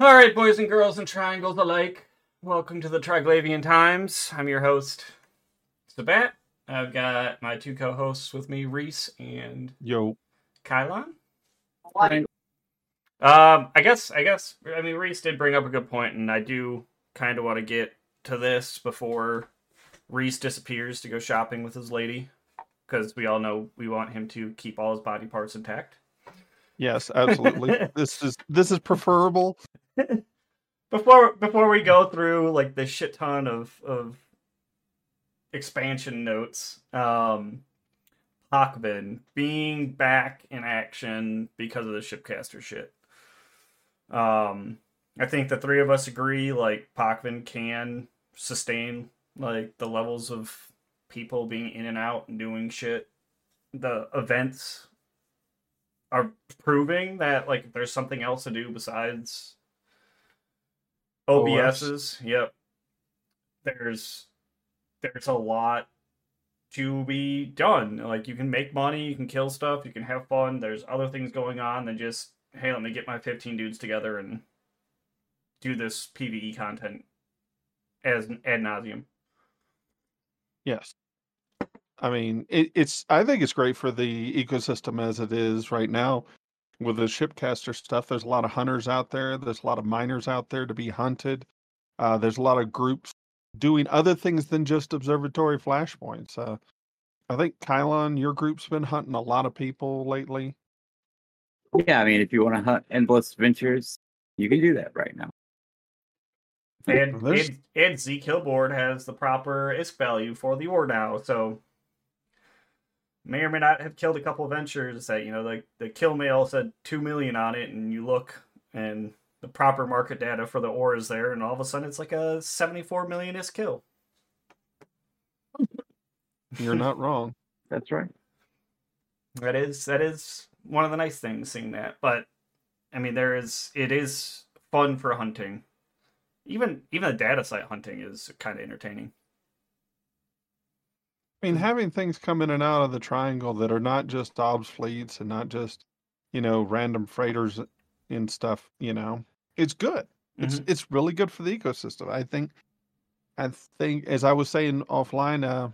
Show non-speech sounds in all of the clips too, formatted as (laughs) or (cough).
All right, boys and girls and triangles alike, welcome to the Triglavian Times. I'm your host, Sabbat. I've got my two co-hosts with me, Reese and Yo, Kylon. Um, I guess, I guess, I mean, Reese did bring up a good point, and I do kind of want to get to this before Reese disappears to go shopping with his lady, because we all know we want him to keep all his body parts intact. yes, absolutely. (laughs) this is this is preferable. Before before we go through like the shit ton of of expansion notes um Pochven being back in action because of the shipcaster shit. Um i think the three of us agree like Pochven can sustain like the levels of people being in and out and doing shit. The events are proving that like there's something else to do besides OBSs. Yep. There's there's a lot to be done. Like you can make money, you can kill stuff, you can have fun. There's other things going on than just hey, let me get my 15 dudes together and do this PVE content as ad nauseum. Yes. I mean, it, it's. I think it's great for the ecosystem as it is right now with the shipcaster stuff. There's a lot of hunters out there. There's a lot of miners out there to be hunted. Uh, there's a lot of groups doing other things than just observatory flashpoints. Uh, I think Kylon, your group's been hunting a lot of people lately. Yeah, I mean, if you want to hunt endless ventures, you can do that right now. And There's- and, and Z Killboard has the proper ISK value for the ore now, so may or may not have killed a couple of ventures that you know the the kill mail said two million on it, and you look and the proper market data for the ore is there, and all of a sudden it's like a seventy four million is kill. You're not wrong. (laughs) That's right. That is that is one of the nice things seeing that. But I mean there is it is fun for hunting. Even even the data site hunting is kind of entertaining. I mean, having things come in and out of the triangle that are not just Dobbs fleets and not just, you know, random freighters and stuff, you know, it's good. It's it's really good for the ecosystem. I think I think as I was saying offline, uh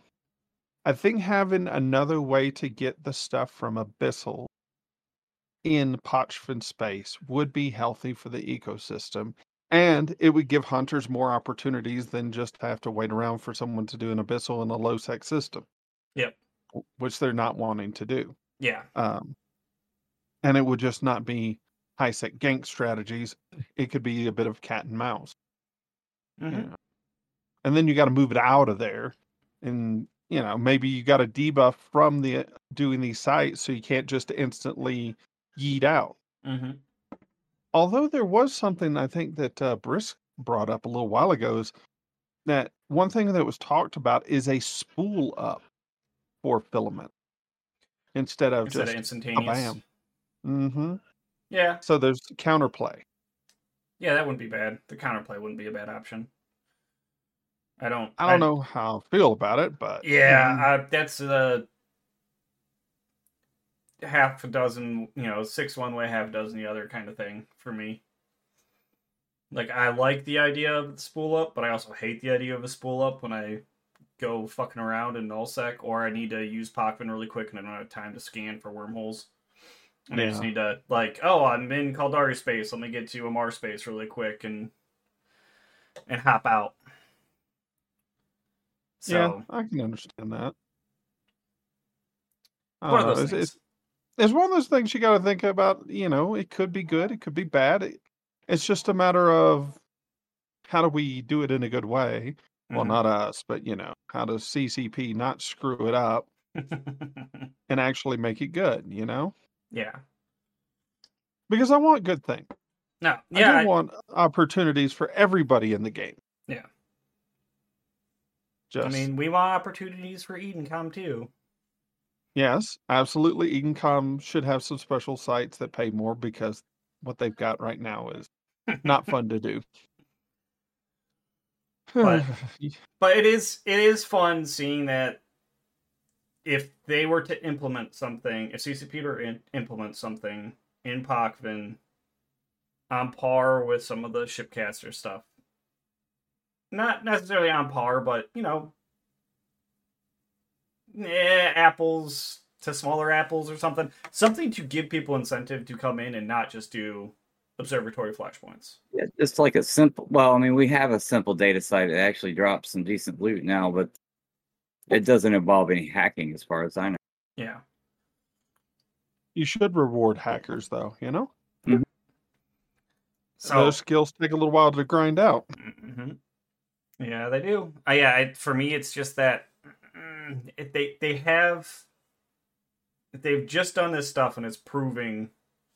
I think having another way to get the stuff from Abyssal in Pochven space would be healthy for the ecosystem. And it would give hunters more opportunities than just have to wait around for someone to do an abyssal in a low sec system. Yep. Which they're not wanting to do. Yeah. Um, and it would just not be high sec gank strategies. It could be a bit of cat and mouse. Mhm. you know. And then you got to move it out of there. And, you know, maybe you got a debuff from the doing these sites so you can't just instantly yeet out. Mm-hmm. Although there was something I think that uh, Brisk brought up a little while ago is that one thing that was talked about is a spool up for filament instead of Instead of just instantaneous. bam. hmm Yeah, So there's counterplay. yeah, that wouldn't be bad. The counterplay wouldn't be a bad option. I don't. I don't know how I feel about it, but Yeah, (laughs) mm, uh, that's uh, half a dozen. You know, six one way, half a dozen the other kind of thing for me. Like I like the idea of the spool up, but I also hate the idea of a spool up when I go fucking around in nullsec or I need to use Pochven really quick and I don't have time to scan for wormholes. And I just need to like, oh, I'm in Caldari space. Let me get to Amarr space really quick and and hop out. So yeah, I can understand that. One of know, those it's, it's it's one of those things you got to think about. You know, it could be good, it could be bad. It, it's just a matter of how do we do it in a good way. Well, Mhm. not us, but you know, how does CCP not screw it up (laughs) and actually make it good? You know, yeah. because I want good things. No. I Yeah. do I- want opportunities for everybody in the game. Yeah. Just I mean, we want opportunities for Edencom too. Yes, absolutely. Edencom should have some special sites that pay more because what they've got right now is not fun to do. But- (sighs) but it is it is fun seeing that if they were to implement something, if CCP were to in, implement something in Pochven on par with some of the shipcaster stuff. Not necessarily on par, but you know, eh, apples to smaller apples or something. Something to give people incentive to come in and not just do observatory flashpoints. Yeah, just like a simple. Well, I mean, we have a simple data site that actually drops some decent loot now, but it doesn't involve any hacking, as far as I know. Yeah. You should reward hackers, though. You know, So those skills take a little while to grind out. hmm Yeah, they do. Uh, yeah, it, for me, it's just that if they they have if they've just done this stuff and it's proving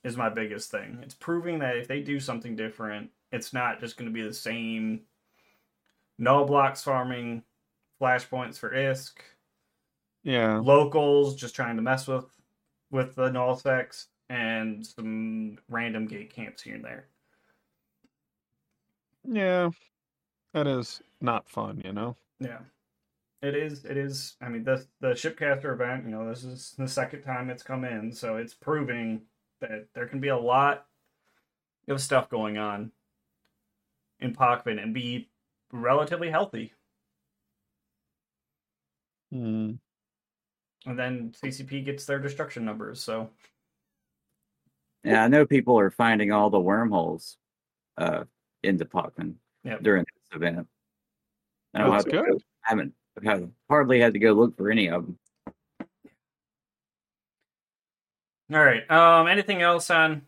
is my biggest thing. It's proving that if they do something different, it's not just going to be the same null blocks farming flashpoints for ISK, Yeah, locals just trying to mess with with the null specs, and some random gate camps here and there. yeah, that is not fun. You know. Yeah. It is it is I mean the the shipcaster event, you know, this is the second time it's come in, so it's proving that there can be a lot of stuff going on in Pochven and be relatively healthy. Hmm. And then CCP gets their destruction numbers, so Yeah, I know people are finding all the wormholes uh, into Pochven Yep. during this event. I don't That's have to good. I haven't I haven't hardly had to go look for any of them. all right. Um anything else on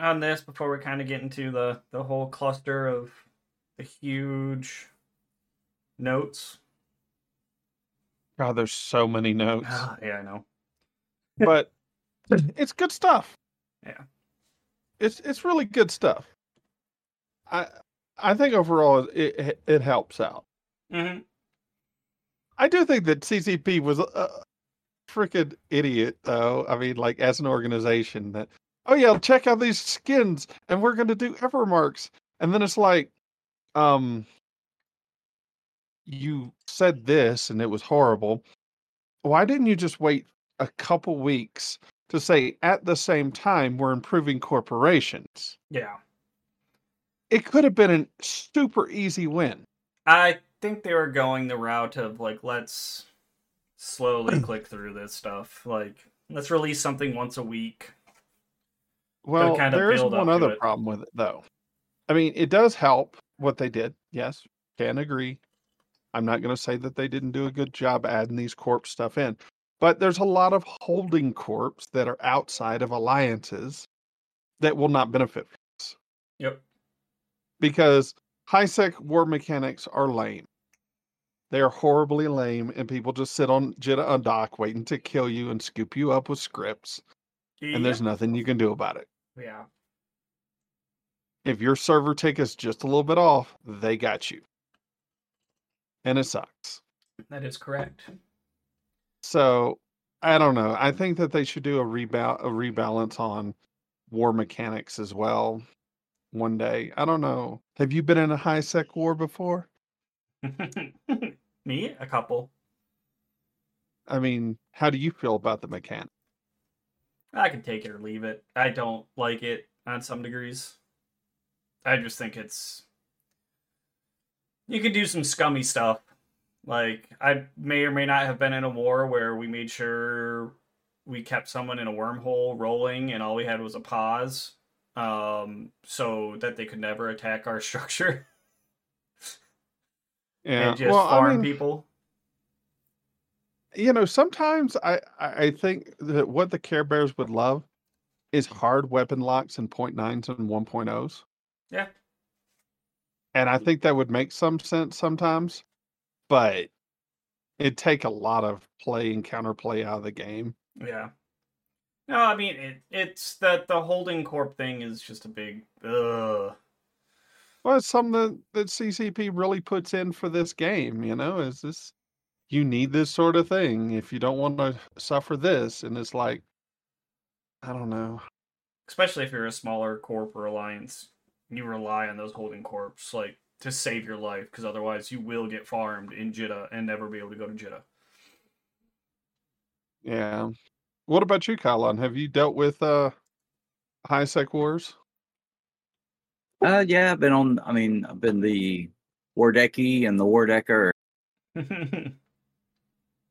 on this before we kind of get into the the whole cluster of the huge notes? God, there's so many notes, yeah, I know. but (laughs) it's good stuff. Yeah. it's it's really good stuff. I I think overall it it, it helps out. Mhm. I do think that CCP was a freaking idiot, though. I mean, like as an organization, that oh yeah, check out these skins, and we're going to do Evermarks, and then it's like, um, you said this, and it was horrible. Why didn't you just wait a couple weeks to say at the same time we're improving corporations? Yeah. It could have been a super easy win. I think they were going the route of like let's slowly (clears throat) click through this stuff. Like let's release something once a week. Well, kind of there is one other problem with it, though. I mean, it does help what they did. Yes, can agree. I'm not going to say that they didn't do a good job adding these corp stuff in, but there's a lot of holding corps that are outside of alliances that will not benefit from this Yep. because high sec war mechanics are lame. They are horribly lame, and people just sit on Jita on dock waiting to kill you and scoop you up with scripts, and there's nothing you can do about it. yeah. if your server tick is just a little bit off, they got you. And it sucks. That is correct. So I don't know. I think that they should do a rebal a rebalance on war mechanics as well one day. I don't know. Have you been in a high sec war before? (laughs) Me, a couple. I mean, how do you feel about the mechanic? I can take it or leave it. I don't like it on some degrees. I just think it's you can do some scummy stuff. Like I may or may not have been in a war where we made sure we kept someone in a wormhole rolling and all we had was a pause um so that they could never attack our (laughs) structure Yeah. and just well, farm I mean, people. you know, sometimes I I think that what the Care Bears would love is hard weapon locks and point nines and one ohs. Yeah. and I think that would make some sense sometimes, but it'd take a lot of play and counterplay out of the game. Yeah. No, I mean it, it's that the holding corp thing is just a big ugh. Well, it's something that, that CCP really puts in for this game. You know, is this you need this sort of thing if you don't want to suffer this, and it's like, I don't know. especially if you're a smaller corp or alliance, you rely on those holding corps like to save your life because otherwise you will get farmed in Jita and never be able to go to Jita. Yeah. What about you, Kylon? Have you dealt with uh high sec wars? Uh, yeah, I've been on. I mean, I've been the Wardecki and the Wardecker. (laughs)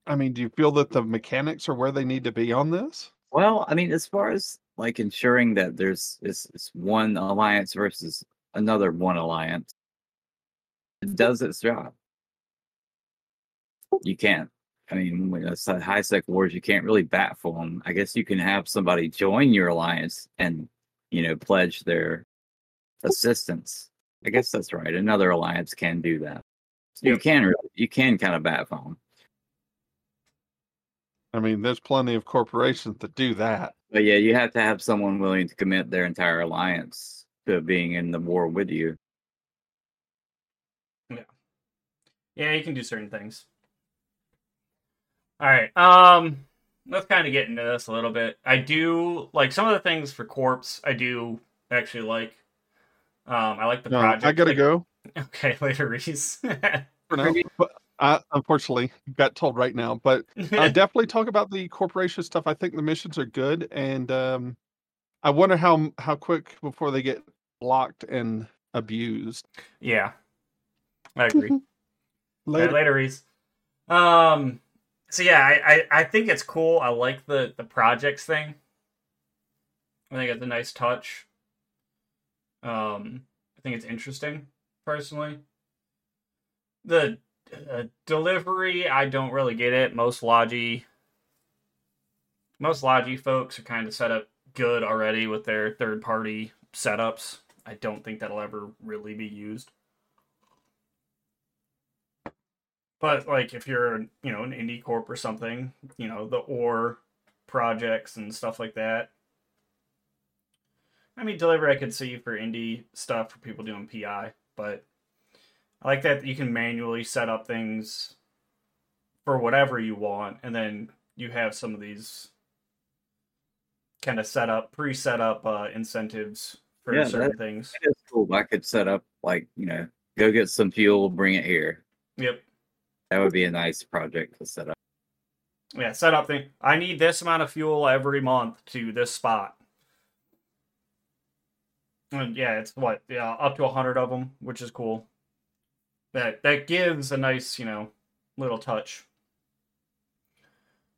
I mean, do you feel that the mechanics are where they need to be on this? Well, I mean, as far as like ensuring that there's it's, it's one alliance versus another one alliance, it does its job. You can't. I mean, when it's a high sec wars, you can't really bat for them. I guess you can have somebody join your alliance and you know pledge their assistance. I guess that's right. Another alliance can do that. So You can really, you can kind of bat for them. I mean, there's plenty of corporations that do that. But yeah, you have to have someone willing to commit their entire alliance to being in the war with you. yeah, you can do certain things. All right. Um, let's kind of get into this a little bit. I do like some of the things for corpse. I do actually like. Um, I like the No, project. I gotta like- go (laughs) Okay, later, Reese. (laughs) for now. But I unfortunately got told right now. But uh, (laughs) definitely talk about the corporation stuff. I think the missions are good, and um, I wonder how how quick before they get blocked and abused. yeah, I agree. Later. Later. later, Reese. Um, so yeah, I, I I think it's cool. I like the the projects thing. I think it's a nice touch. Um, I think it's interesting, personally. The uh, delivery, I don't really get it. Most Logi, most Logi folks are kind of set up good already with their third party setups. I don't think that'll ever really be used. But like if you're you know an indie corp or something, you know the or projects and stuff like that. I mean, delivery I could see for indie stuff for people doing PI, but I like that you can manually set up things for whatever you want, and then you have some of these kind of set up, pre-set up uh, incentives for Yeah, certain things. It's cool. I could set up like you know, go get some fuel, bring it here. Yep. That would be a nice project to set up. Yeah, set up thing. I need this amount of fuel every month to this spot. Yeah, it's what yeah, up to hundred of them, which is cool. That that gives a nice you know little touch.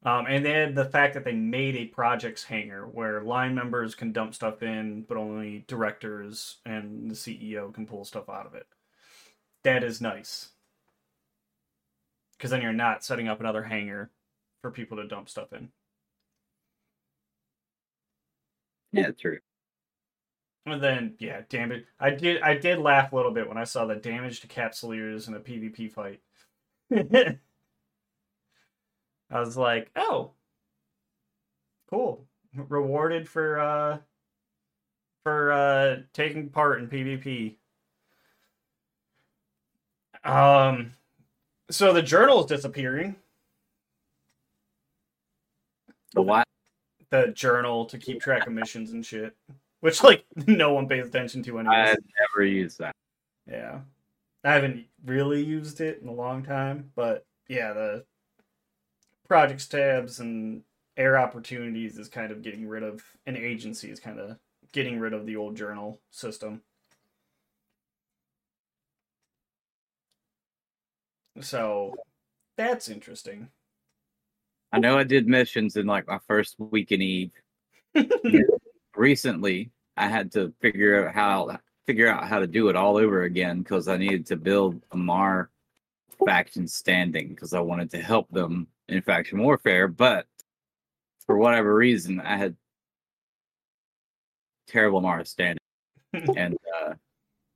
Um, and then the fact that they made a projects hangar where line members can dump stuff in, but only directors and the CEO can pull stuff out of it. That is nice. Because then you're not setting up another hangar for people to dump stuff in. Yeah, true. And then yeah, damage. I did I did laugh a little bit when I saw the damage to capsuleers in a PvP fight. (laughs) I was like, oh, cool, rewarded for uh for uh taking part in PvP. Um, so the journal is disappearing. The what? The journal to keep track of missions and shit, which like (laughs) no one pays attention to anyways. I've never used that. Yeah. I haven't really used it in a long time, but yeah, the projects tabs and air opportunities is kind of getting rid of an agency is kind of getting rid of the old journal system. So that's interesting. I know I did missions in like my first week in Eve. (laughs) Recently, I had to figure out how figure out how to do it all over again because I needed to build Amarr faction standing because I wanted to help them in faction warfare, but for whatever reason, I had terrible Amarr standing, (laughs) and uh,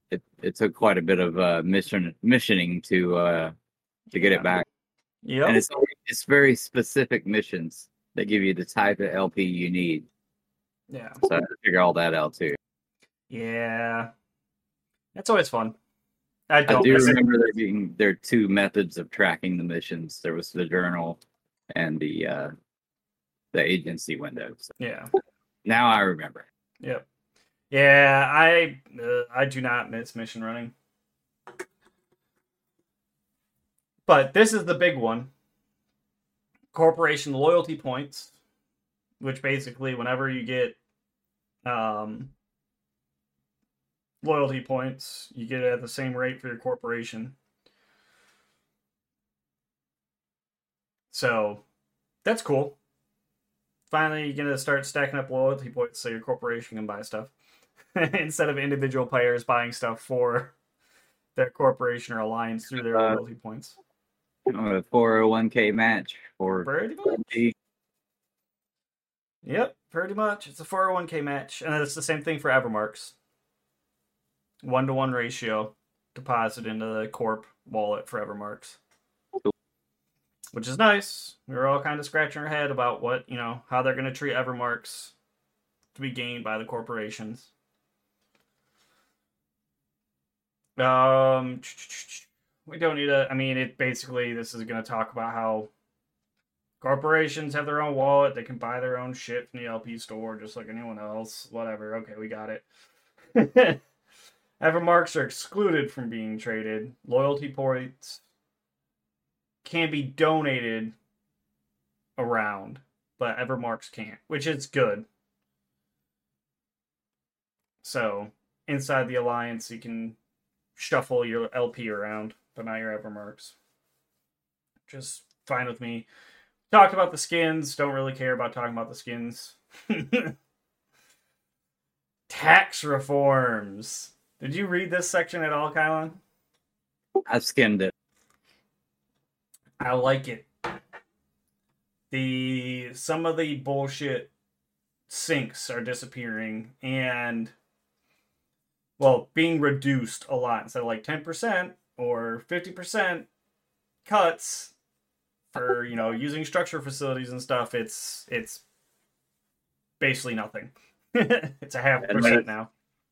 it it took quite a bit of uh, mission missioning to uh, to get Yeah. it back. Yeah, And it's it's very specific missions that give you the type of LP you need. Yeah. So I had to figure all that out too. Yeah. That's always fun. I I don't do miss it. remember there being there are two methods of tracking the missions. There was the journal and the uh the agency window. So Yeah. now I remember. Yep. Yeah, I uh, I do not miss mission running. But this is the big one. Corporation loyalty points, which basically whenever you get um loyalty points. You get it at the same rate for your corporation. So that's cool. Finally, you're gonna start stacking up loyalty points so your corporation can buy stuff (laughs) instead of individual players buying stuff for their corporation or alliance through their Uh, loyalty points. A 401k match for Pretty much. Yep, pretty much. It's a 401k match, and it's the same thing for Evermarks. One to one ratio deposit into the corp wallet for Evermarks. Which is nice. We were all kind of scratching our head about what, you know, how they're going to treat Evermarks to be gained by the corporations. Um, (tsk) we don't need to. I mean, it basically this is going to talk about how corporations have their own wallet. They can buy their own shit from the LP store just like anyone else. Whatever. Okay, we got it. (laughs) Evermarks are excluded from being traded. Loyalty points can be donated around, but Evermarks can't, which is good. So inside the alliance, you can shuffle your LP around, but not your Evermarks. Just fine with me. Talked about the skins. Don't really care about talking about the skins. (laughs) Tax reforms. Did you read this section at all, Kylon? I skimmed it. I like it. The some of the bullshit sinks are disappearing and well, being reduced a lot instead of like 10% or 50% cuts for, you know, using structure facilities and stuff, it's it's basically nothing. (laughs) it's a half percent now.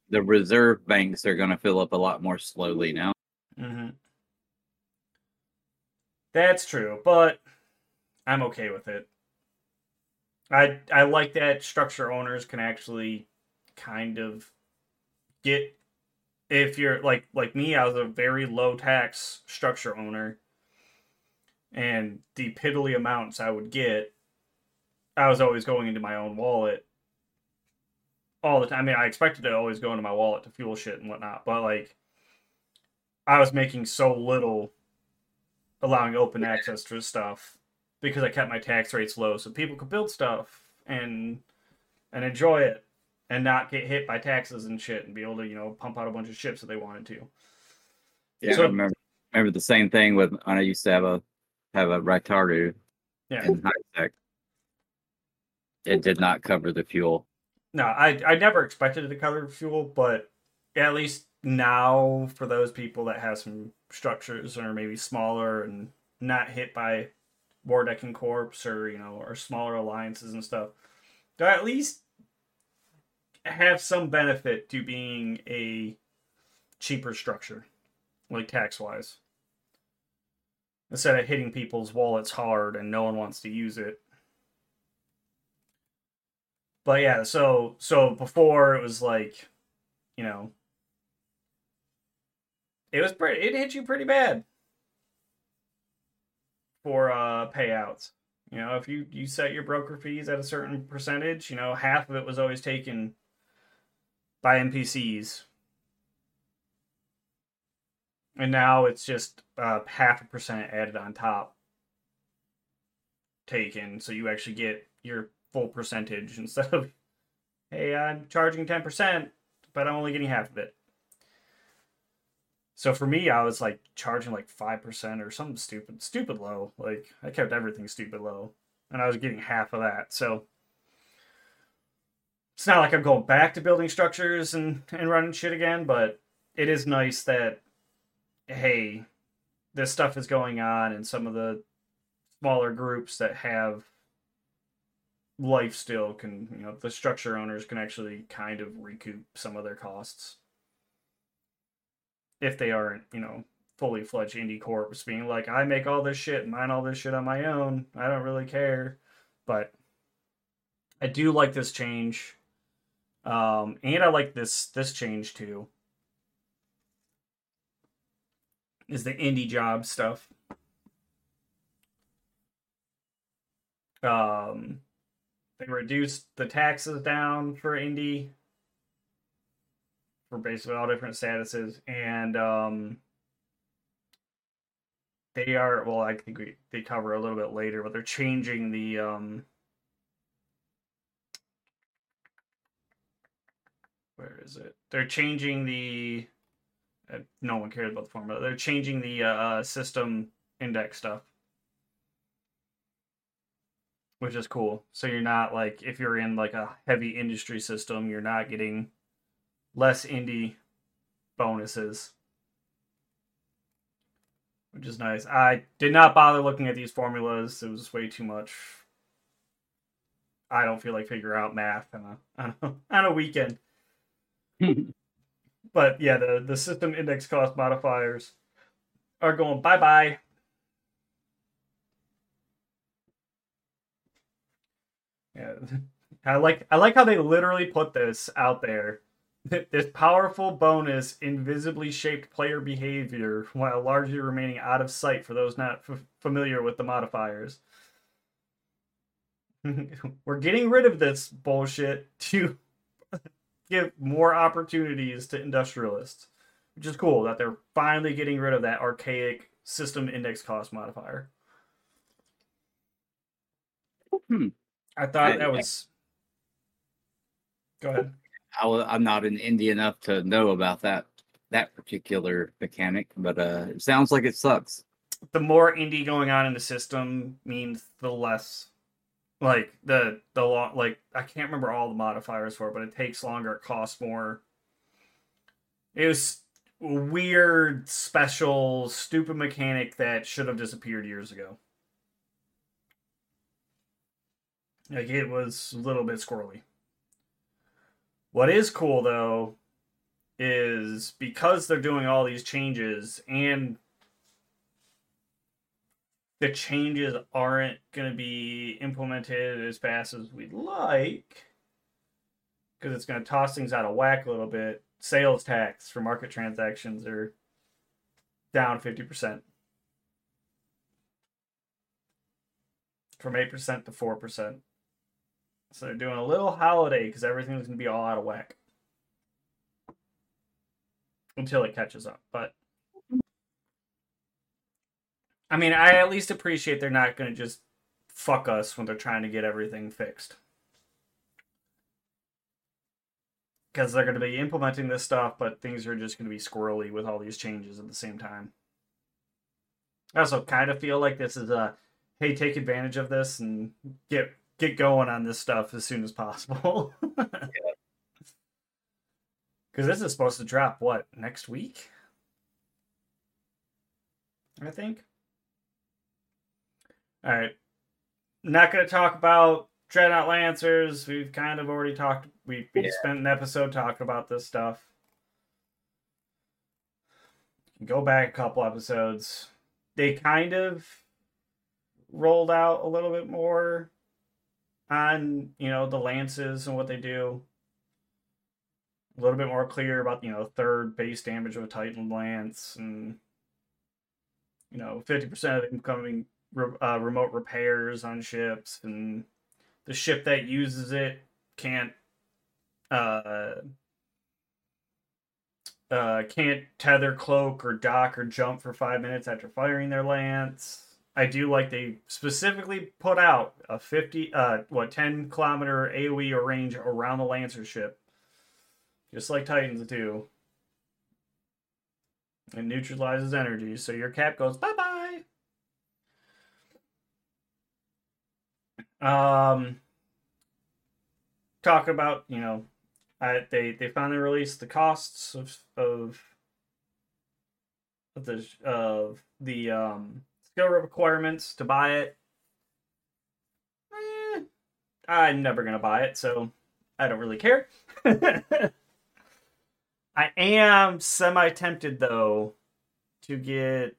The reserve banks are going to fill up a lot more slowly now. hmm That's true, but I'm okay with it. I I like that structure owners can actually kind of get if you're like like me, I was a very low tax structure owner, and the piddly amounts I would get, I was always going into my own wallet all the time. I mean, I expected to always go into my wallet to fuel shit and whatnot, but like I was making so little allowing open access to stuff because I kept my tax rates low so people could build stuff and and enjoy it and not get hit by taxes and shit and be able to, you know, pump out a bunch of ships that they wanted to. Yeah, So- I remember remember the same thing with I used to have a have a Raitaru Yeah. in high tech. It did not cover the fuel. No, I I never expected it to cover fuel, but at least now for those people that have some structures or maybe smaller and not hit by war decking corps or you know or smaller alliances and stuff, they'll at least have some benefit to being a cheaper structure, like tax wise. Instead of hitting people's wallets hard and no one wants to use it. But yeah, so so before it was like, you know, it was pretty. It hit you pretty bad for uh payouts. You know, if you you set your broker fees at a certain percentage, you know, half of it was always taken by NPCs, and now it's just uh, half a percent added on top taken, so you actually get your full percentage (laughs) instead of, hey, I'm charging ten percent, but I'm only getting half of it. So for me, I was like charging like five percent or something stupid, stupid low. Like I kept everything stupid low, and I was getting half of that. So it's not like I'm going back to building structures and and running shit again, but it is nice that hey, this stuff is going on, and some of the smaller groups that have life still can you know the structure owners can actually kind of recoup some of their costs if they aren't you know fully fledged indie corps being like i make all this shit mine all this shit on my own. I don't really care. But i do like this change um and i like this this change too is the indie job stuff um they reduced the taxes down for indie for basically all different statuses, and um, they are well. I think we they cover a little bit later, but they're changing the um, where is it? They're changing the. Uh, no one cares about the formula. They're changing the uh, system index stuff, which is cool. So you're not like if you're in like a heavy industry system, you're not getting less indie bonuses, which is nice. I did not bother looking at these formulas; it was way too much. I don't feel like figure out math on a on (laughs) a, on a weekend. (laughs) but yeah, the the system index cost modifiers are going bye bye. Yeah, (laughs) I like I like how they literally put this out there. (laughs) This powerful bonus invisibly shaped player behavior while largely remaining out of sight for those not f- familiar with the modifiers. (laughs) We're getting rid of this bullshit to give more opportunities to industrialists, which is cool that they're finally getting rid of that archaic system index cost modifier. Hmm. I thought I- that was. Go ahead. I, I'm not an indie enough to know about that that particular mechanic, but uh, it sounds like it sucks. The more indie going on in the system means the less, like the the long like I can't remember all the modifiers for it, but it takes longer, it costs more. It was weird, special, stupid mechanic that should have disappeared years ago. Like it was a little bit squirrely. What is cool though is because they're doing all these changes and the changes aren't going to be implemented as fast as we'd like because it's going to toss things out of whack a little bit. Sales tax for market transactions are down 50% from 8% to 4%. So they're doing a little holiday because everything's going to be all out of whack until it catches up. But I mean, I at least appreciate they're not going to just fuck us when they're trying to get everything fixed. Because they're going to be implementing this stuff, but things are just going to be squirrely with all these changes at the same time. I also kind of feel like this is a hey, take advantage of this and get get going on this stuff as soon as possible. (laughs) Because this is supposed to drop what next week? I think. All right. Not going to talk about Dreadnought Lancers. We've kind of already talked. We, we Yeah. spent an episode talking about this stuff. Go back a couple episodes. They kind of rolled out a little bit more on you know the lances and what they do. A little bit more clear about you know third base damage of a Titan lance and you know fifty percent of them coming re- uh, remote repairs on ships and the ship that uses it can't uh uh can't tether cloak or dock or jump for five minutes after firing their lance. I do like they specifically put out a 50 uh what 10 kilometer aoe range around the lancer ship just like titans do. It neutralizes energy so your cap goes bye-bye um talk about you know I, they they finally released the costs of of of the of the um skill requirements to buy it. Eh, i'm never gonna buy it so i don't really care. (laughs) I am semi tempted though to get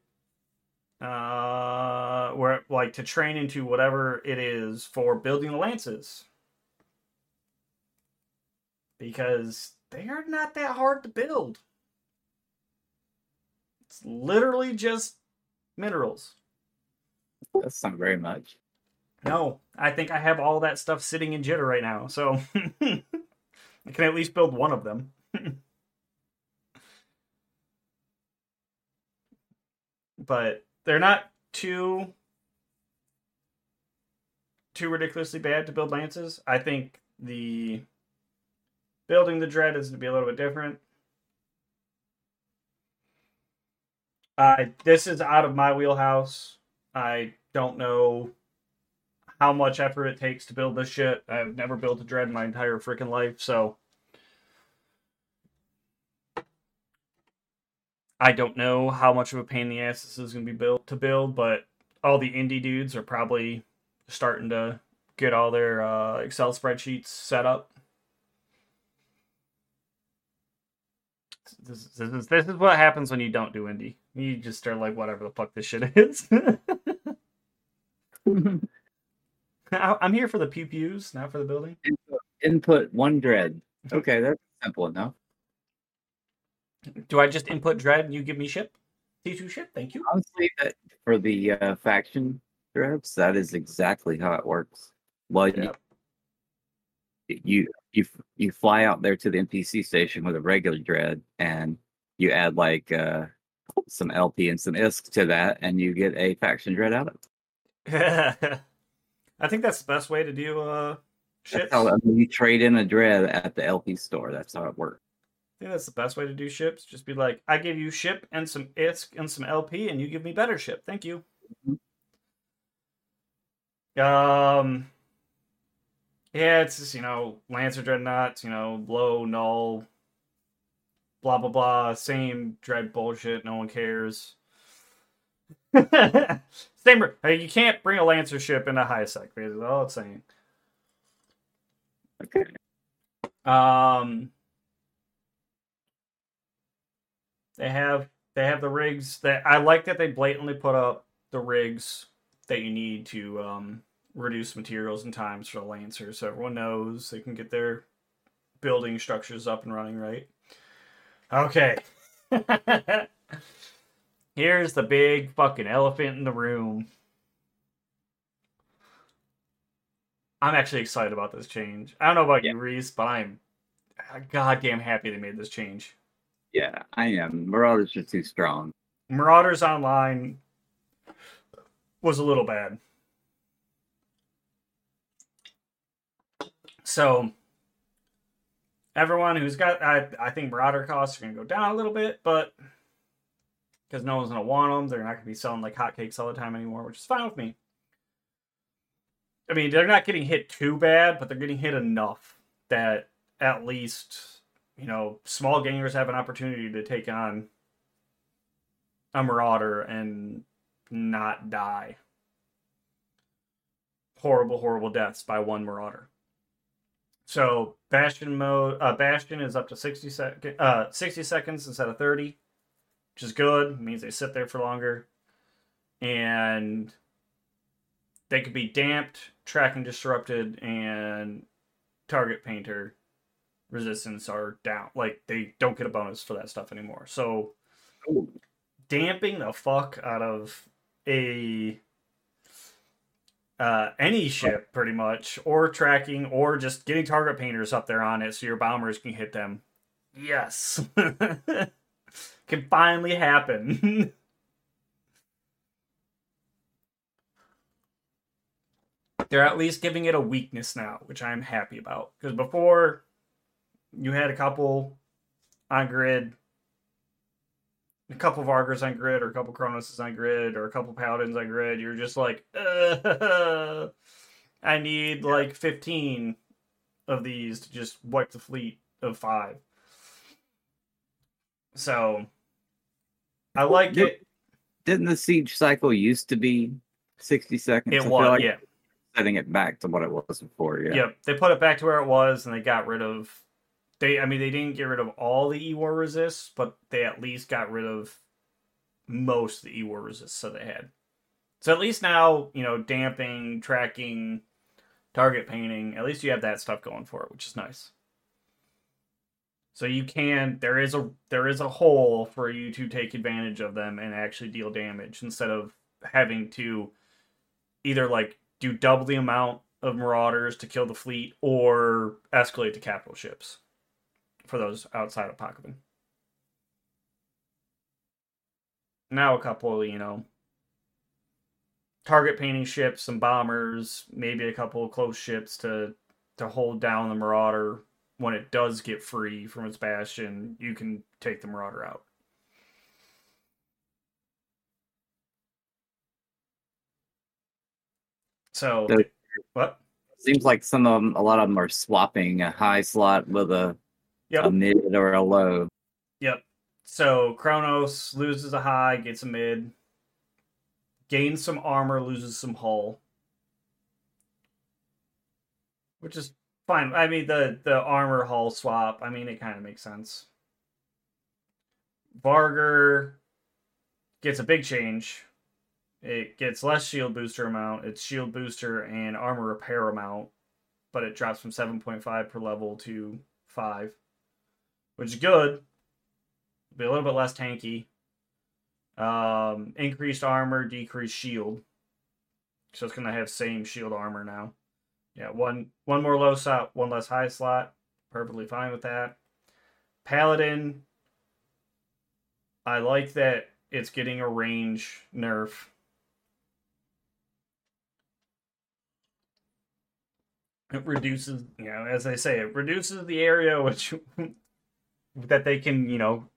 uh, where like to train into whatever it is for building the lances because they are not that hard to build. It's literally just minerals. That's not very much. No, I think I have all that stuff sitting in Jita right now, so (laughs) I can at least build one of them. (laughs) but they're not too too ridiculously bad to build lances. I think the building the dread is to be a little bit different. Uh, this is out of my wheelhouse. I don't know how much effort it takes to build this shit. I've never built a dread in my entire freaking life, so I don't know how much of a pain in the ass this is going to be built to build, but all the indie dudes are probably starting to get all their uh, Excel spreadsheets set up. This, this, is, this is what happens when you don't do indie. You just start like, whatever the fuck this shit (laughs) is. I'm here for the pew pews, not for the building. Input, input one dread. (laughs) Okay, that's simple enough. Do I just input dread and you give me ship? T2 ship, thank you. Honestly, that for the uh, faction dreads, that is exactly how it works. Well, you, you you you fly out there to the NPC station with a regular dread, and you add like uh, some LP and some ISK to that, and you get a faction dread out of it. (laughs) I think that's the best way to do uh shit. How I mean, you trade in a dread at the LP store. That's how it works. I think that's the best way to do ships. Just be like, I give you ship and some ISK and some LP, and you give me better ship. Thank you. Um, yeah, it's just you know Lancer dreadnoughts, you know low null, blah blah blah, same dread bullshit. No one cares. (laughs) same. Hey, you can't bring a Lancer ship into high sec. That's all it's saying. Okay. Um, they have they have the rigs that I like that they blatantly put up the rigs that you need to um, reduce materials and times for the Lancer, so everyone knows they can get their building structures up and running right. Okay. (laughs) Here's the big fucking elephant in the room. I'm actually excited about this change. I don't know about Yeah. you, Reese, but I'm goddamn happy they made this change. Yeah, I am. Marauders are too strong. Marauders Online was a little bad. So everyone who's got I, I think Marauder costs are gonna go down a little bit, but because no one's gonna want them, they're not gonna be selling like hotcakes all the time anymore, which is fine with me. I mean, they're not getting hit too bad, but they're getting hit enough that at least you know small gamers have an opportunity to take on a marauder and not die. Horrible, horrible deaths by one marauder. So Bastion mode, uh, Bastion is up to 60 sec- uh, 60 seconds instead of 30, which is good. It means they sit there for longer, and they could be damped, tracking disrupted, and target painter resistance are down. Like they don't get a bonus for that stuff anymore. So damping the fuck out of a uh, any ship pretty much or tracking or just getting target painters up there on it so your bombers can hit them. Yes. (laughs) Can finally happen. (laughs) They're at least giving it a weakness now which i'm happy about. Because before you had a couple on grid a couple of Vargurs on grid, or a couple Kronoses on grid, or a couple Paladins on grid, you're just like, (laughs) uh, I need like 15 of these to just wipe the fleet of five. So, I like Did- it. Didn't the siege cycle used to be 60 seconds? It was, like yeah. Setting it back to what it was before. Yeah. Yep, they put it back to where it was, and they got rid of. They, I mean, they didn't get rid of all the E-War resists, but they at least got rid of most of the E-War resists that they had. So at least now, you know, damping, tracking, target painting, at least you have that stuff going for it, which is nice. So you can there is a there is a hole for you to take advantage of them and actually deal damage instead of having to either like do double the amount of marauders to kill the fleet or escalate to capital ships for those outside of Pochven. now a couple, you know, target painting ships, some bombers, maybe a couple of close ships to to hold down the Marauder when it does get free from its bastion. You can take the Marauder out. So, So- what? Seems like some of them, a lot of them are swapping a high slot with a, Yep. a mid or a low. Yep. So Kronos loses a high, gets a mid, gains some armor, loses some hull, which is fine. I mean the the armor hull swap. I mean it kind of makes sense. Vargur gets a big change. It gets less shield booster amount. It's shield booster and armor repair amount, but it drops from seven point five per level to five, which is good be a little bit less tanky. Um, increased armor, decreased shield. So it's gonna have same shield armor now. Yeah, one one more low slot, one less high slot. Perfectly fine with that. Paladin. I like that it's getting a range nerf. It reduces, you know, as I say, it reduces the area (laughs) which that they can, you know,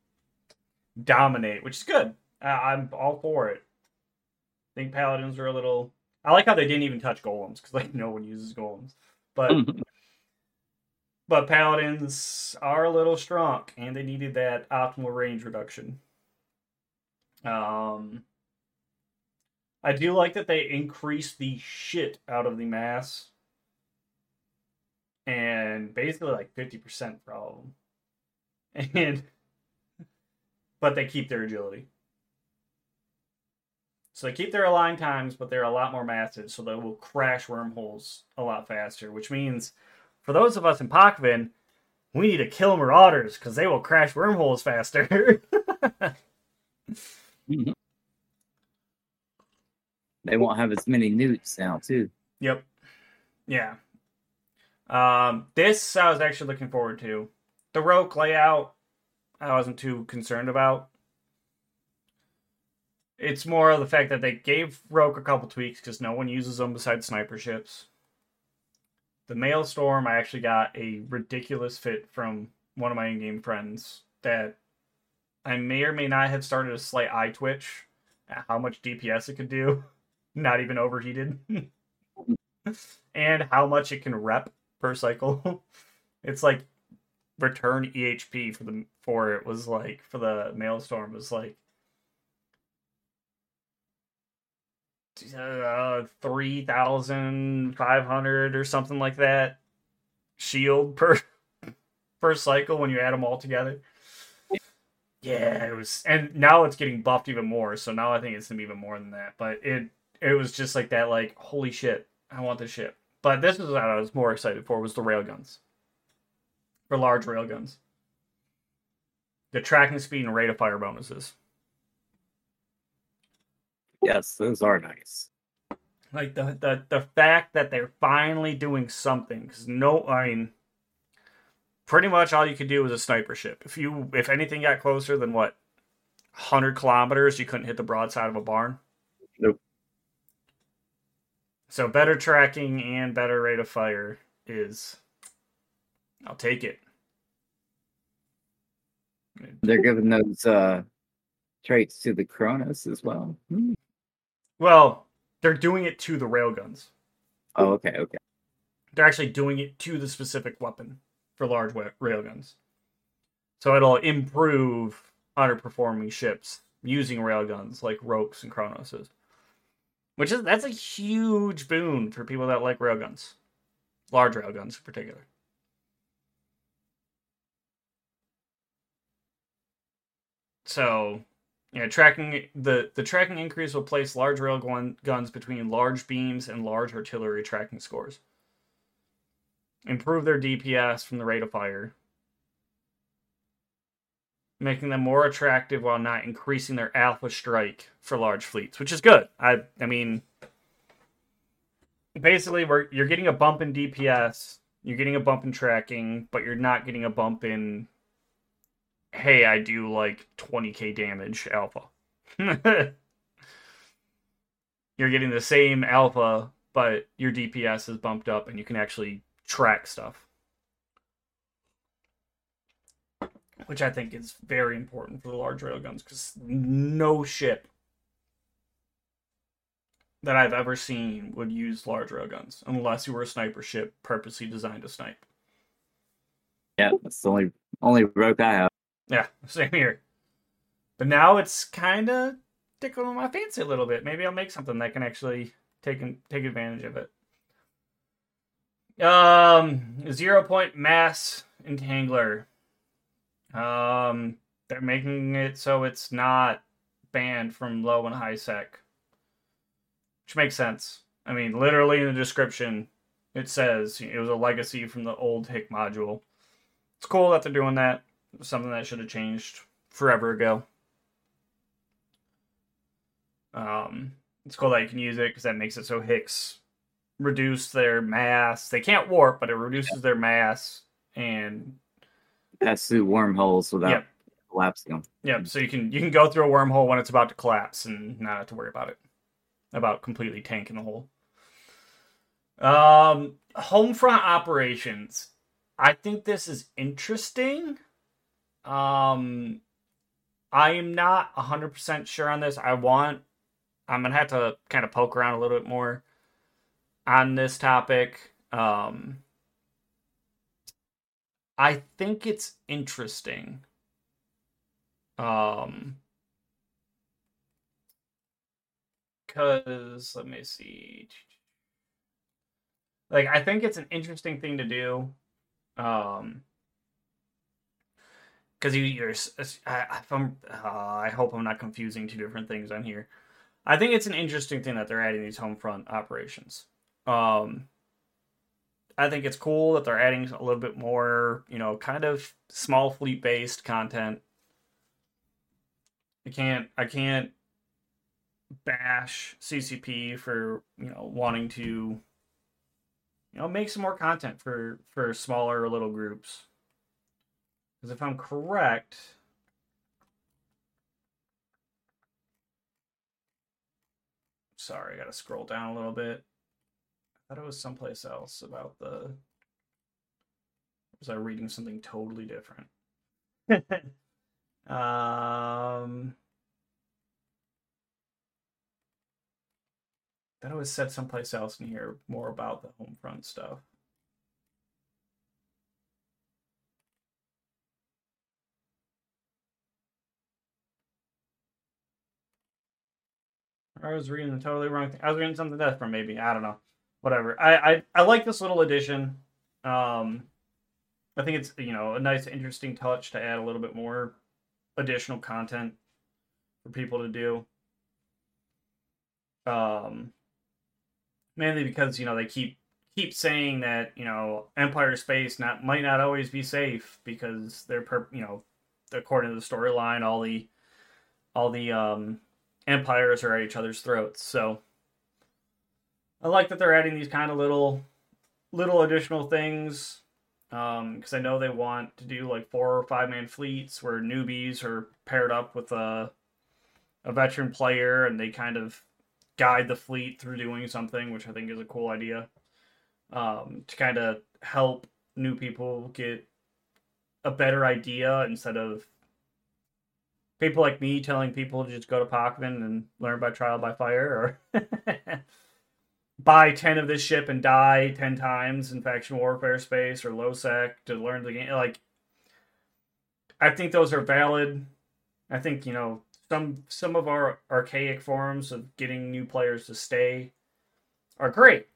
dominate, which is good. Uh, I'm all for it. I think paladins are a little. I like how they didn't even touch golems because like no one uses golems, but (laughs) but paladins are a little strong and they needed that optimal range reduction. Um, I do like that they increased the shit out of the mass, and basically like fifty percent for all of them, (laughs) and but they keep their agility. So they keep their align times, but they're a lot more massive, so they will crash wormholes a lot faster. Which means, for those of us in Pochven, we need to kill marauders because they will crash wormholes faster. (laughs) They won't have as many neuts now, too. Yep. Yeah. Um, this I was actually looking forward to. The Rokh layout, I wasn't too concerned about. It's more of the fact that they gave Rokh a couple tweaks because no one uses them besides sniper ships. The Maelstrom, I actually got a ridiculous fit from one of my in-game friends that I may or may not have started a slight eye twitch at how much DPS it could do, (laughs) not even overheated, (laughs) and how much it can rep per cycle. (laughs) it's like return EHP for the for it was like for the Maelstrom was like uh, three thousand five hundred or something like that shield per (laughs) per cycle when you add them all together. Yeah, it was, and now it's getting buffed even more. So now I think it's gonna be even more than that. But it it was just like that, like holy shit, I want this shit. But this is what I was more excited for was the railguns for large railguns. The tracking speed and rate of fire bonuses. Yes, those are nice. like the the the fact that they're finally doing something because no i mean pretty much all you could do was a sniper ship if you if anything got closer than what 100 kilometers you couldn't hit the broadside of a barn Nope. so better tracking and better rate of fire is i'll take it They're giving those uh traits to the Kronos as well. Hmm. well they're doing it to the railguns Oh, okay, okay. they're actually doing it to the specific weapon for large railguns. So it'll improve underperforming ships using railguns like Rokhs and Kronoses. Which is that's a huge boon for people that like railguns. Large railguns in particular. So yeah, tracking the the tracking increase will place large rail gun, guns between large beams and large artillery tracking scores. Improve their DPS from the rate of fire, making them more attractive while not increasing their alpha strike for large fleets, which is good. I I mean, basically, we're you're getting a bump in DPS, you're getting a bump in tracking, but you're not getting a bump in. Hey, I do like 20k damage alpha. (laughs) You're getting the same alpha, but your DPS is bumped up and you can actually track stuff. Which I think is very important for the large railguns because no ship that I've ever seen would use large railguns unless you were a sniper ship purposely designed to snipe. Yeah, that's the only only rope I have. Yeah, (laughs) same here. But now it's kind of tickling my fancy a little bit. Maybe I'll make something that can actually take take advantage of it. Um, zero point mass entangler. Um, they're making it so it's not banned from low and high sec, which makes sense. I mean, literally in the description, it says it was a legacy from the old HIC module. It's cool that they're doing that. Something that should have changed forever ago. Um, it's cool that you can use it because that makes it so HICs reduce their mass. They can't warp, but it reduces their mass and pass through wormholes without Yep. collapsing them. Yep. So you can you can go through a wormhole when it's about to collapse and not have to worry about it. About completely tanking the hole. Um, home front operations. I think this is interesting. Um, I am not hundred percent sure on this. I want. I'm gonna have to kind of poke around a little bit more on this topic. Um, I think it's interesting. Um, because let me see. Like, I think it's an interesting thing to do. Um, because you, you're, I, I'm, uh, I hope I'm not confusing two different things on here. I think it's an interesting thing that they're adding these home front operations. Um, I think it's cool that they're adding a little bit more, you know, kind of small fleet based content. I can't I can't bash CCP for, you know, wanting to you know, make some more content for for smaller little groups. Cuz if I'm correct, sorry, I got to scroll down a little bit. I thought it was someplace else about the. Was I reading something totally different? (laughs) um, thought it was said someplace else in here more about the home front stuff. I was reading the totally wrong thing. I was reading something different, maybe. I don't know. Whatever. I I, I like this little addition. Um, I think it's you know a nice, interesting touch to add a little bit more additional content for people to do. Um, mainly because you know they keep keep saying that you know Empire space not might not always be safe because they're per you know according to the storyline all the all the um empires are at each other's throats so. I like that they're adding these kind of little little additional things um because I know they want to do like four or five man fleets where newbies are paired up with a a veteran player and they kind of guide the fleet through doing something which I think is a cool idea um to kind of help new people get a better idea instead of people like me telling people to just go to Pochven and learn by trial by fire or (laughs) buy 10 of this ship and die 10 times in faction warfare space or low sec to learn the game like i think those are valid. I think you know some some of our archaic forms of getting new players to stay are great.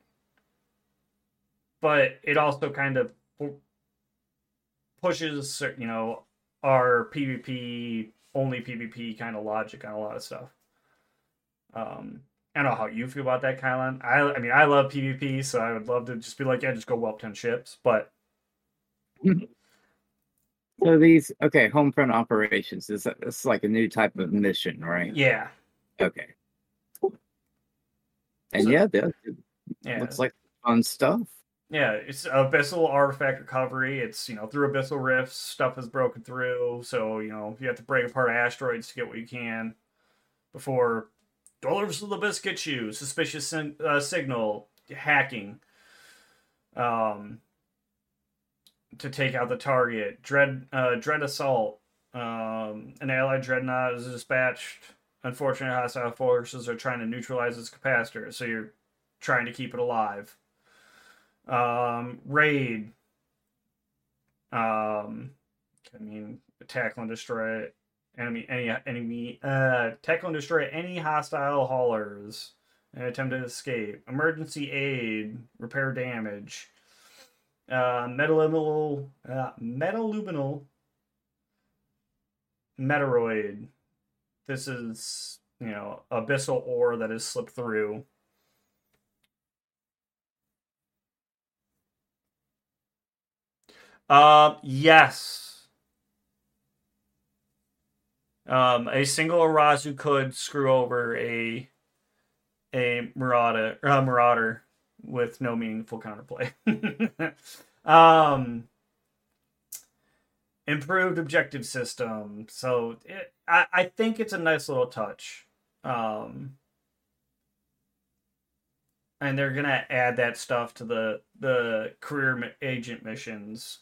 But it also kind of pushes you know our pvp only pvp kind of logic on a lot of stuff um I don't know how you feel about that, Kylon. I, I mean, I love PvP, so I would love to just be like, yeah, just go whelp 10 ships. But (laughs) So these okay, home front operations is it's like a new type of mission, right? yeah, Okay. And So- yeah, that yeah, looks like fun stuff. Yeah. It's abyssal artifact recovery. It's you know through abyssal rifts, stuff is broken through. So you know you have to break apart asteroids to get what you can before Dollars of the Abyss get you, suspicious uh, signal, hacking, um, to take out the target, dread, uh, dread assault, um, an allied dreadnought is dispatched. Unfortunately, hostile forces are trying to neutralize its capacitor, so you're trying to keep it alive. Um, raid. Um, I mean, tackle and destroy enemy any enemy uh tackle and destroy any hostile haulers and attempt to escape. Emergency aid, repair damage. Uh, metaluminal, uh, metaluminal Metoroid. This is, you know, abyssal ore that has slipped through. Uh, yes. Um, a single Arazu could screw over a a Marauder, Marauder with no meaningful counterplay. (laughs) um, improved objective system. So it, I, I think it's a nice little touch. Um, and they're gonna add that stuff to the the career agent missions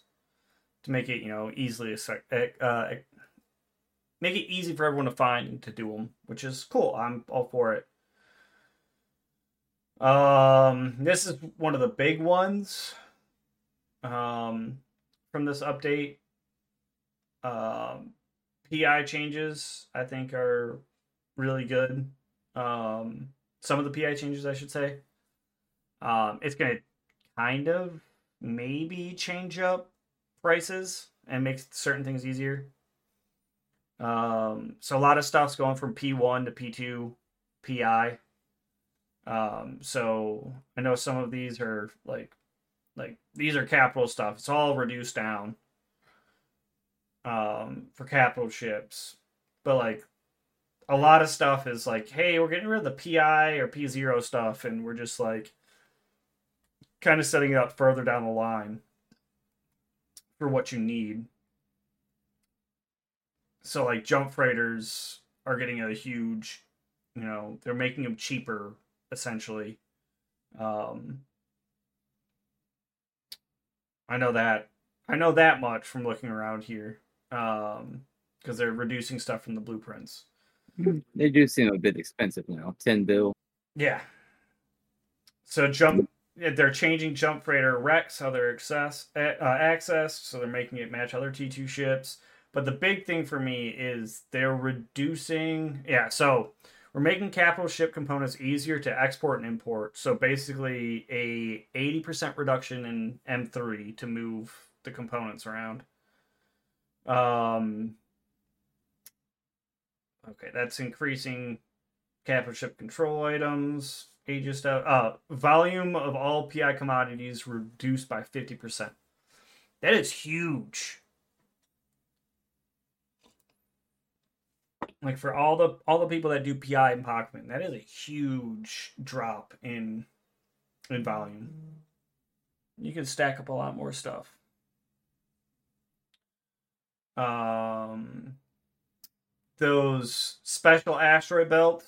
to make it you know easily uh, make it easy for everyone to find and to do them, which is cool. I'm all for it. Um, this is one of the big ones um, from this update. Um, PI changes I think are really good. Um, some of the PI changes I should say. Um, it's gonna kind of maybe change up prices and makes certain things easier. Um, so a lot of stuff's going from P1 to P2 PI. Um, so I know some of these are like like these are capital stuff. It's all reduced down um, for capital ships, but like a lot of stuff is like, hey, we're getting rid of the PI or P zero stuff, and we're just like kind of setting it up further down the line for what you need. So like jump freighters are getting a huge, you know, they're making them cheaper essentially. Um, I know that. I know that much from looking around here. Um, because they're reducing stuff from the blueprints. They do seem a bit expensive now. Ten bill. Yeah. So jump. They're changing jump freighter Rex how they're access uh, accessed, so they're making it match other T two ships. But the big thing for me is they're reducing. Yeah, so we're making capital ship components easier to export and import. So basically, a 80% reduction in M3 to move the components around. Um, okay, that's increasing capital ship control items. Aegis stuff. Uh, volume of all PI commodities reduced by 50%. That is huge. like for all the all the people that do PI and Pochven, that is a huge drop in in volume. You can stack up a lot more stuff. Um, those special asteroid belts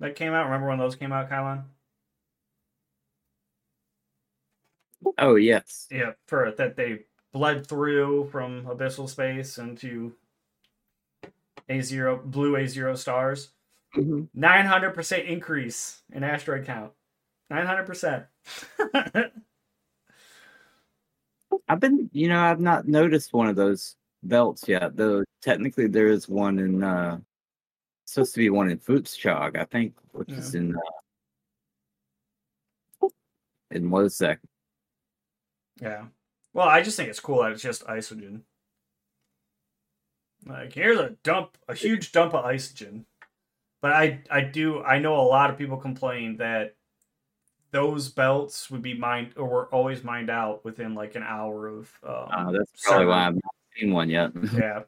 that came out. Remember when those came out, Kylon? Oh yes. Yeah, for that they bled through from abyssal space into a zero blue A zero stars. Mm-hmm. Nine hundred percent increase in asteroid count. Nine hundred percent. (laughs) I've been, you know, I've not noticed one of those belts yet. Though technically there is one in uh supposed to be one in Futschog, I think, which yeah. is in uh, in Losec. Yeah. Well, I just think it's cool that it's just isogen. Like here's a dump, a huge dump of isogen. But I I do I know a lot of people complain that those belts would be mined or were always mined out within like an hour of. Um, uh, that's probably why I've not seen one yet. (laughs) yeah,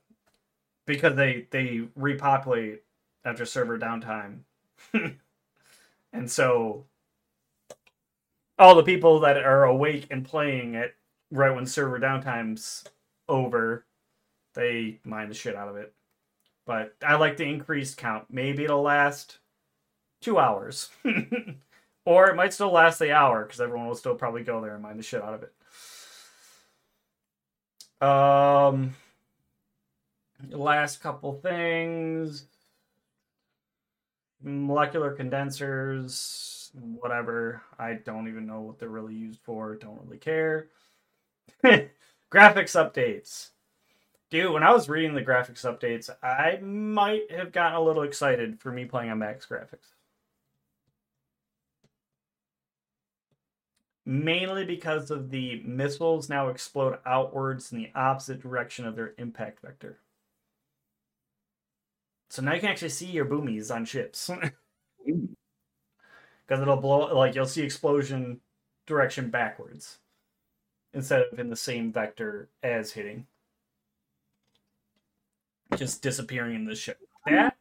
because they they repopulate after server downtime, (laughs) and so all the people that are awake and playing it right when server downtime's over they mine the shit out of it. But I like the increased count. Maybe it'll last two hours. (laughs) or it might still last the hour because everyone will still probably go there and mine the shit out of it. Um, last couple things molecular condensers, whatever. I don't even know what they're really used for. Don't really care. (laughs) graphics updates. Dude, when I was reading the graphics updates, I might have gotten a little excited for me playing on max graphics. Mainly because of the missiles now explode outwards in the opposite direction of their impact vector. So now you can actually see your boomies on ships. (laughs) Because it'll blow, like, you'll see explosion direction backwards instead of in the same vector as hitting. Just disappearing in the ship. That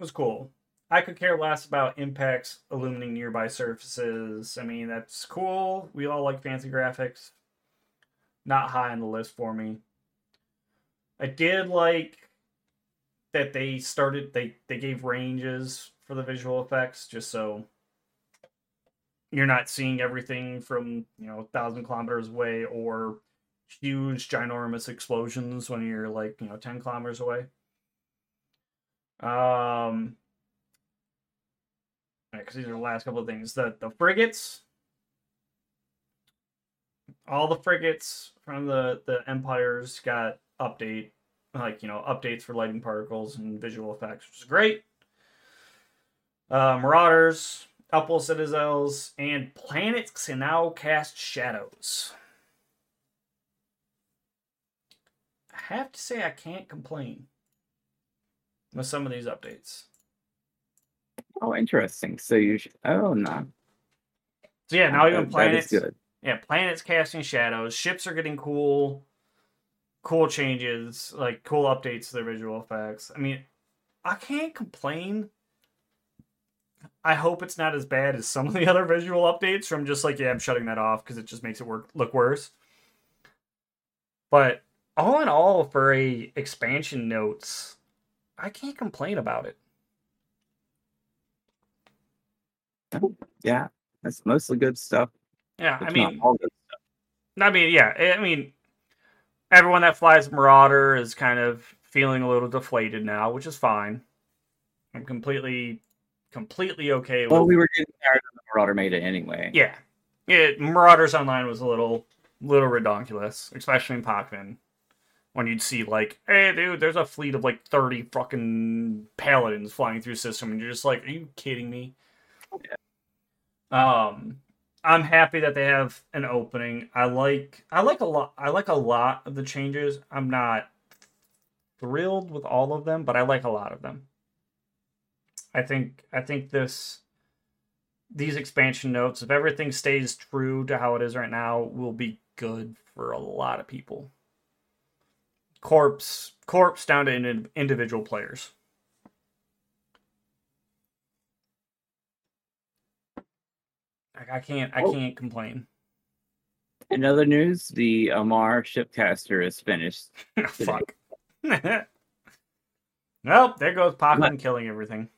was cool. I could care less about impacts illuminating nearby surfaces. I mean, that's cool. We all like fancy graphics. Not high on the list for me. I did like that they started they they gave ranges for the visual effects just so you're not seeing everything from you know a thousand kilometers away or huge ginormous explosions when you're like you know 10 kilometers away. Um because these are the last couple of things. The the frigates. All the frigates from the the empires got update like you know updates for lighting particles and visual effects, which is great. Uh, Marauders, Upwell Citadels, and planets can now cast shadows. I have to say I can't complain with some of these updates. Oh, interesting. So you should, oh no. So yeah, now even planets. Good. Yeah, planets casting shadows. Ships are getting cool, cool changes, like cool updates to their visual effects. I mean, I can't complain. I hope it's not as bad as some of the other visual updates from just like, yeah, I'm shutting that off because it just makes it work look worse. But all in all, for a expansion notes, I can't complain about it. Yeah, that's mostly good stuff. Yeah, I mean, not all good stuff. I mean, yeah. I mean, everyone that flies Marauder is kind of feeling a little deflated now, which is fine. I'm completely, completely okay with. Well, we were getting tired of the Marauder made it anyway. yeah, yeah. Marauders Online was a little, little redonkulous, especially in Pochven, when you'd see like, hey, dude, there's a fleet of like 30 fucking paladins flying through system, and you're just like, are you kidding me? Yeah. Um, I'm happy that they have an opening. I like I like a lot I like a lot of the changes. I'm not thrilled with all of them, but I like a lot of them. I think I think this these expansion notes, if everything stays true to how it is right now, will be good for a lot of people. Corpse corpse down to individual players. Like I can't I Oh. can't complain. In other news, the Amarr shipcaster is finished. (laughs) Fuck. (laughs) nope, there goes But- killing everything.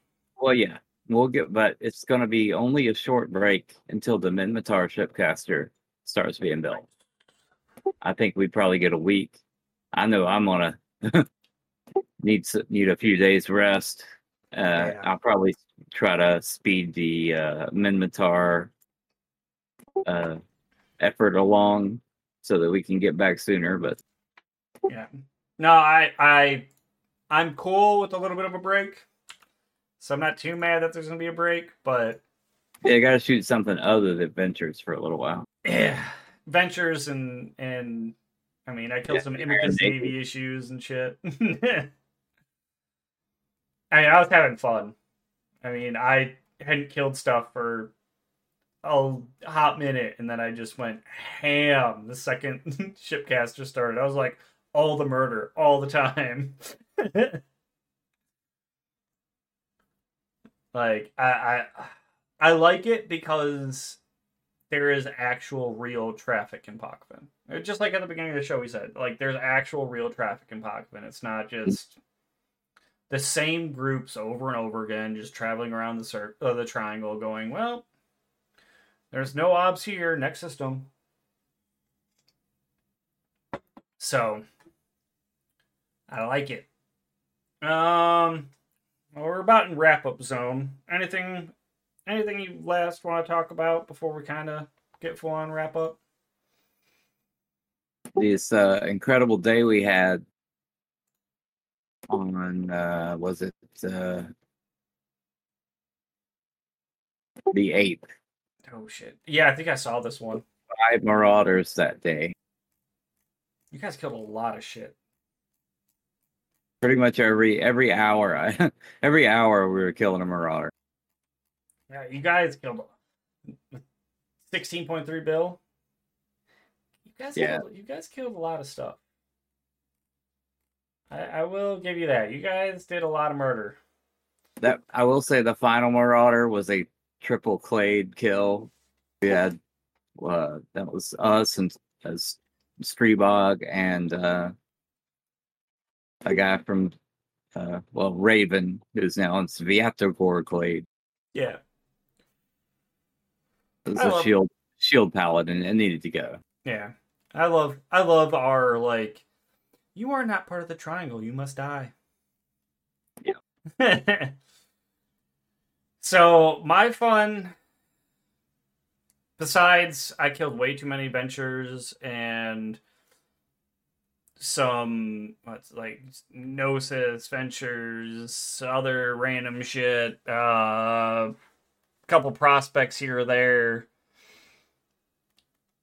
Well, yeah, we'll get, but it's going to be only a short break until the Minmatar shipcaster starts being built. I think we probably get a week. I know I'm gonna (laughs) need need a few days rest. Uh, Yeah. I'll probably try to speed the uh, Minmatar uh, effort along so that we can get back sooner. But Yeah. No, I I I'm cool with a little bit of a break. So I'm not too mad that there's gonna be a break, but yeah, I got to shoot something other than Ventures for a little while. yeah. Ventures and and I mean I killed Yeah, some Navy. Navy issues and shit. (laughs) I mean I was having fun. I mean I hadn't killed stuff for a hot minute and then I just went ham the second (laughs) shipcaster started. I was like all the murder all the time. (laughs) like I, I I like it because there is actual real traffic in Pokemon. Just like at the beginning of the show we said, like there's actual real traffic in Pokemon. It's not just the same groups over and over again, just traveling around the cir- uh, the triangle, going, well, there's no obs here. Next system. So I like it. Um, well, we're about in wrap up zone. Anything, anything you last want to talk about before we kind of get full on wrap up? This uh, incredible day we had on uh, was it uh, the eighth? Oh shit! Yeah, I think I saw this one. Five marauders that day. You guys killed a lot of shit. Pretty much every every hour, I, (laughs) every hour we were killing a marauder. Yeah, you guys killed sixteen point three bill. You guys, Yeah. killed, you guys killed a lot of stuff. I, I will give you that. You guys did a lot of murder. That I will say, the final marauder was a triple clade kill. We had uh, that was us and as Screebog and uh, a guy from uh, well Raven who's now in Sviatogor clade. Yeah, It was I a love- shield shield paladin and it needed to go. yeah. I love I love our like. You are not part of the triangle. You must die. Yeah. (laughs) so my fun. Besides, I killed way too many ventures and some what's like gnosis ventures, other random shit. Uh, couple prospects here or there.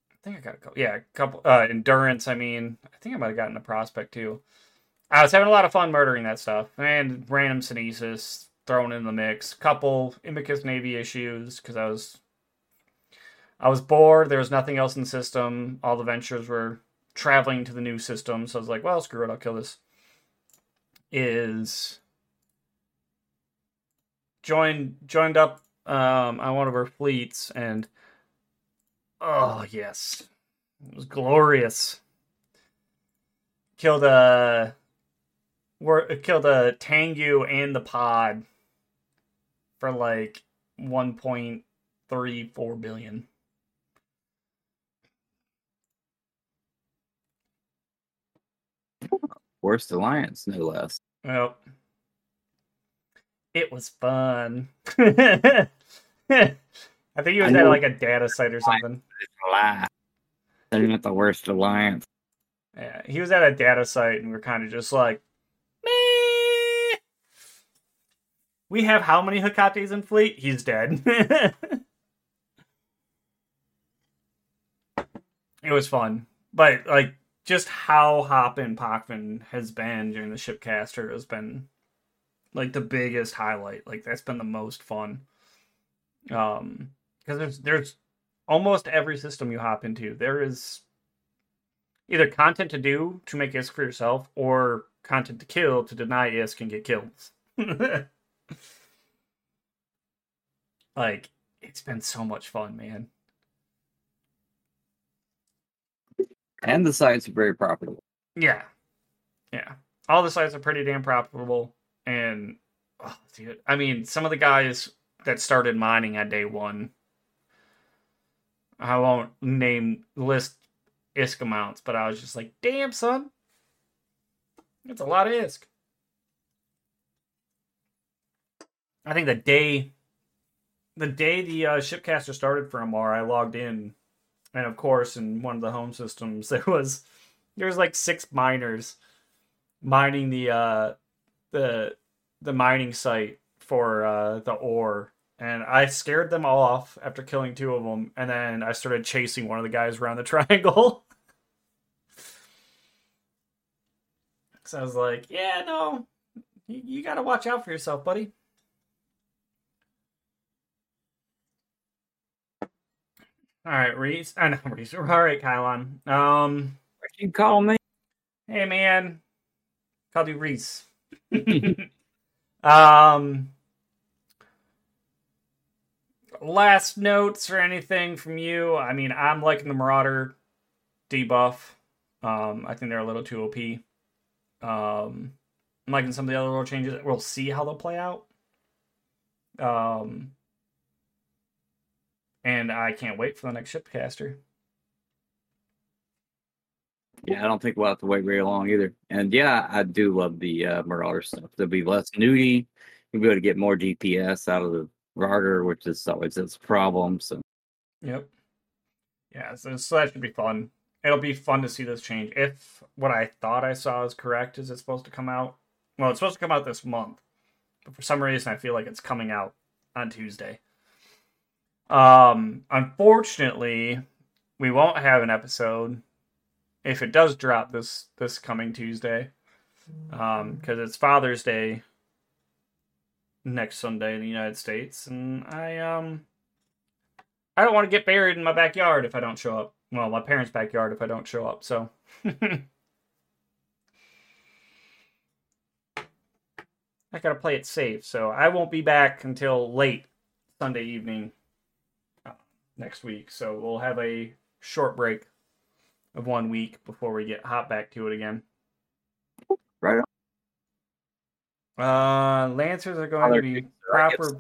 I think I got a couple. Yeah, a couple. Uh, endurance. I mean, I think I might have gotten a prospect too. I was having a lot of fun murdering that stuff and random Synesis thrown in the mix. Couple Imicus Navy issues because I was I was bored. There was nothing else in the system. All the ventures were traveling to the new system, so I was like, well, screw it, I'll kill this. Is joined joined up um, on one of her fleets and oh yes, it was glorious. Killed a were killed a Tengu and the pod for like one point three four billion. Worst alliance, no less. Well, it was fun. (laughs) I think he was at like a data site or something. It's a lie. They're not the worst alliance. Yeah, he was at a data site, and we are kind of just like, we have how many Hecates in fleet? He's dead. (laughs) it was fun, but like just how Hoppin Pochven has been during the shipcaster has been like the biggest highlight. Like that's been the most fun. Um, because there's there's almost every system you hop into, there is either content to do to make ISK for yourself or content to kill to deny ISK and get kills. (laughs) (laughs) like, it's been so much fun, man. And the sites are very profitable. Yeah. Yeah. All the sites are pretty damn profitable. And, oh, dude, I mean, some of the guys that started mining at day one, I won't name list ISK amounts, but I was just like, damn, son. It's a lot of ISK. I think the day, the day the uh, shipcaster started for Amarr, I logged in, and of course, in one of the home systems, (laughs) there was there was like six miners mining the uh, the the mining site for uh, the ore, and I scared them all off after killing two of them, and then I started chasing one of the guys around the (laughs) triangle. (laughs) so I was like, "Yeah, no, you, you got to watch out for yourself, buddy." All right, Reece. I know Reece. (laughs) All right, Kylon. Um, What you call me? hey man, called you Reece. (laughs) um, last notes or anything from you? I mean, I'm liking the Marauder debuff. Um, I think they're a little too OP. Um, like in some of the other rule changes, we'll see how they'll play out. Um, and I can't wait for the next shipcaster. Yeah, I don't think we'll have to wait very long either. And yeah, I do love the uh, Marauder stuff. There'll be less nudie. You'll be able to get more DPS out of the Rarder, which is always its problem. So, yep. Yeah, so, so that should be fun. It'll be fun to see this change. If what I thought I saw is correct, is it supposed to come out? Well, it's supposed to come out this month, but for some reason I feel like it's coming out on Tuesday. Um, unfortunately, we won't have an episode if it does drop this this coming Tuesday, um, because it's Father's Day next Sunday in the United States, and I um, I don't want to get buried in my backyard if I don't show up. Well, my parents' backyard if I don't show up. So. (laughs) I gotta play it safe, so I won't be back until late Sunday evening next week. So we'll have a short break of one week before we get hot back to it again. right on. Uh, Lancers are going to be proper.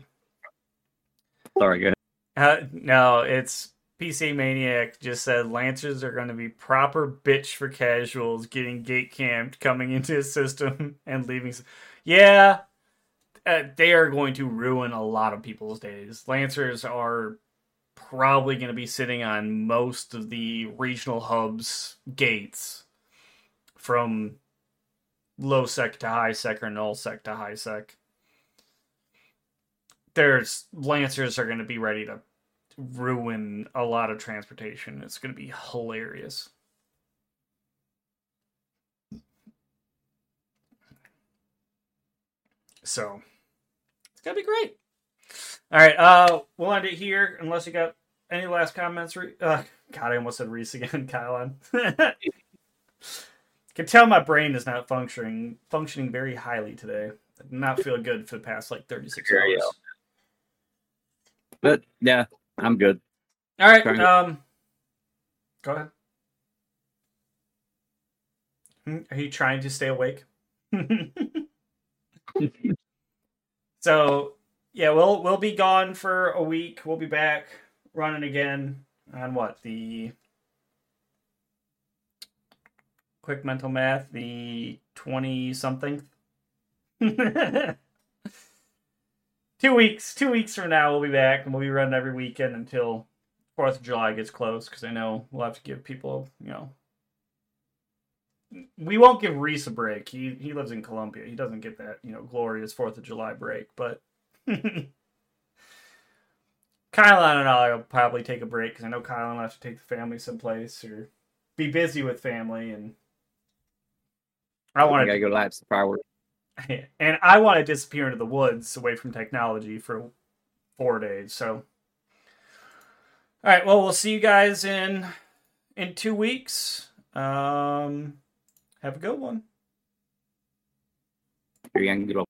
Sorry, go ahead. Uh, no, it's PC Maniac just said Lancers are going to be proper bitch for casuals, getting gate camped, coming into a system (laughs) and leaving. Yeah, uh, they are going to ruin a lot of people's days. Lancers are probably going to be sitting on most of the regional hubs gates from low sec to high sec or null sec to high sec. There's Lancers are going to be ready to ruin a lot of transportation. It's going to be hilarious. So it's gonna be great. All right, uh, we'll end it here unless you got any last comments. Re- uh, God, I almost said Reece again, (laughs) Kylon. (laughs) Can tell my brain is not functioning functioning very highly today. I did not feel good for the past like thirty six hours. But yeah, I'm good. All right, Trying to- um, go ahead. Hmm, Are you trying to stay awake? (laughs) so yeah, we'll we'll be gone for a week. We'll be back running again on what the quick mental math the twenty something. (laughs) two weeks. Two weeks from now, we'll be back and we'll be running every weekend until Fourth of July gets close because I know we'll have to give people, you know, we won't give Reece a break. He he lives in Columbia. He doesn't get that, you know, glorious Fourth of July break. But (laughs) Kylon and I will probably take a break because I know Kylon will have to take the family someplace or be busy with family, and I I want to go light some fireworks. (laughs) and I want to disappear into the woods away from technology for four days. So, all right. Well, we'll see you guys in in two weeks. Um, have a good one. You're gonna get a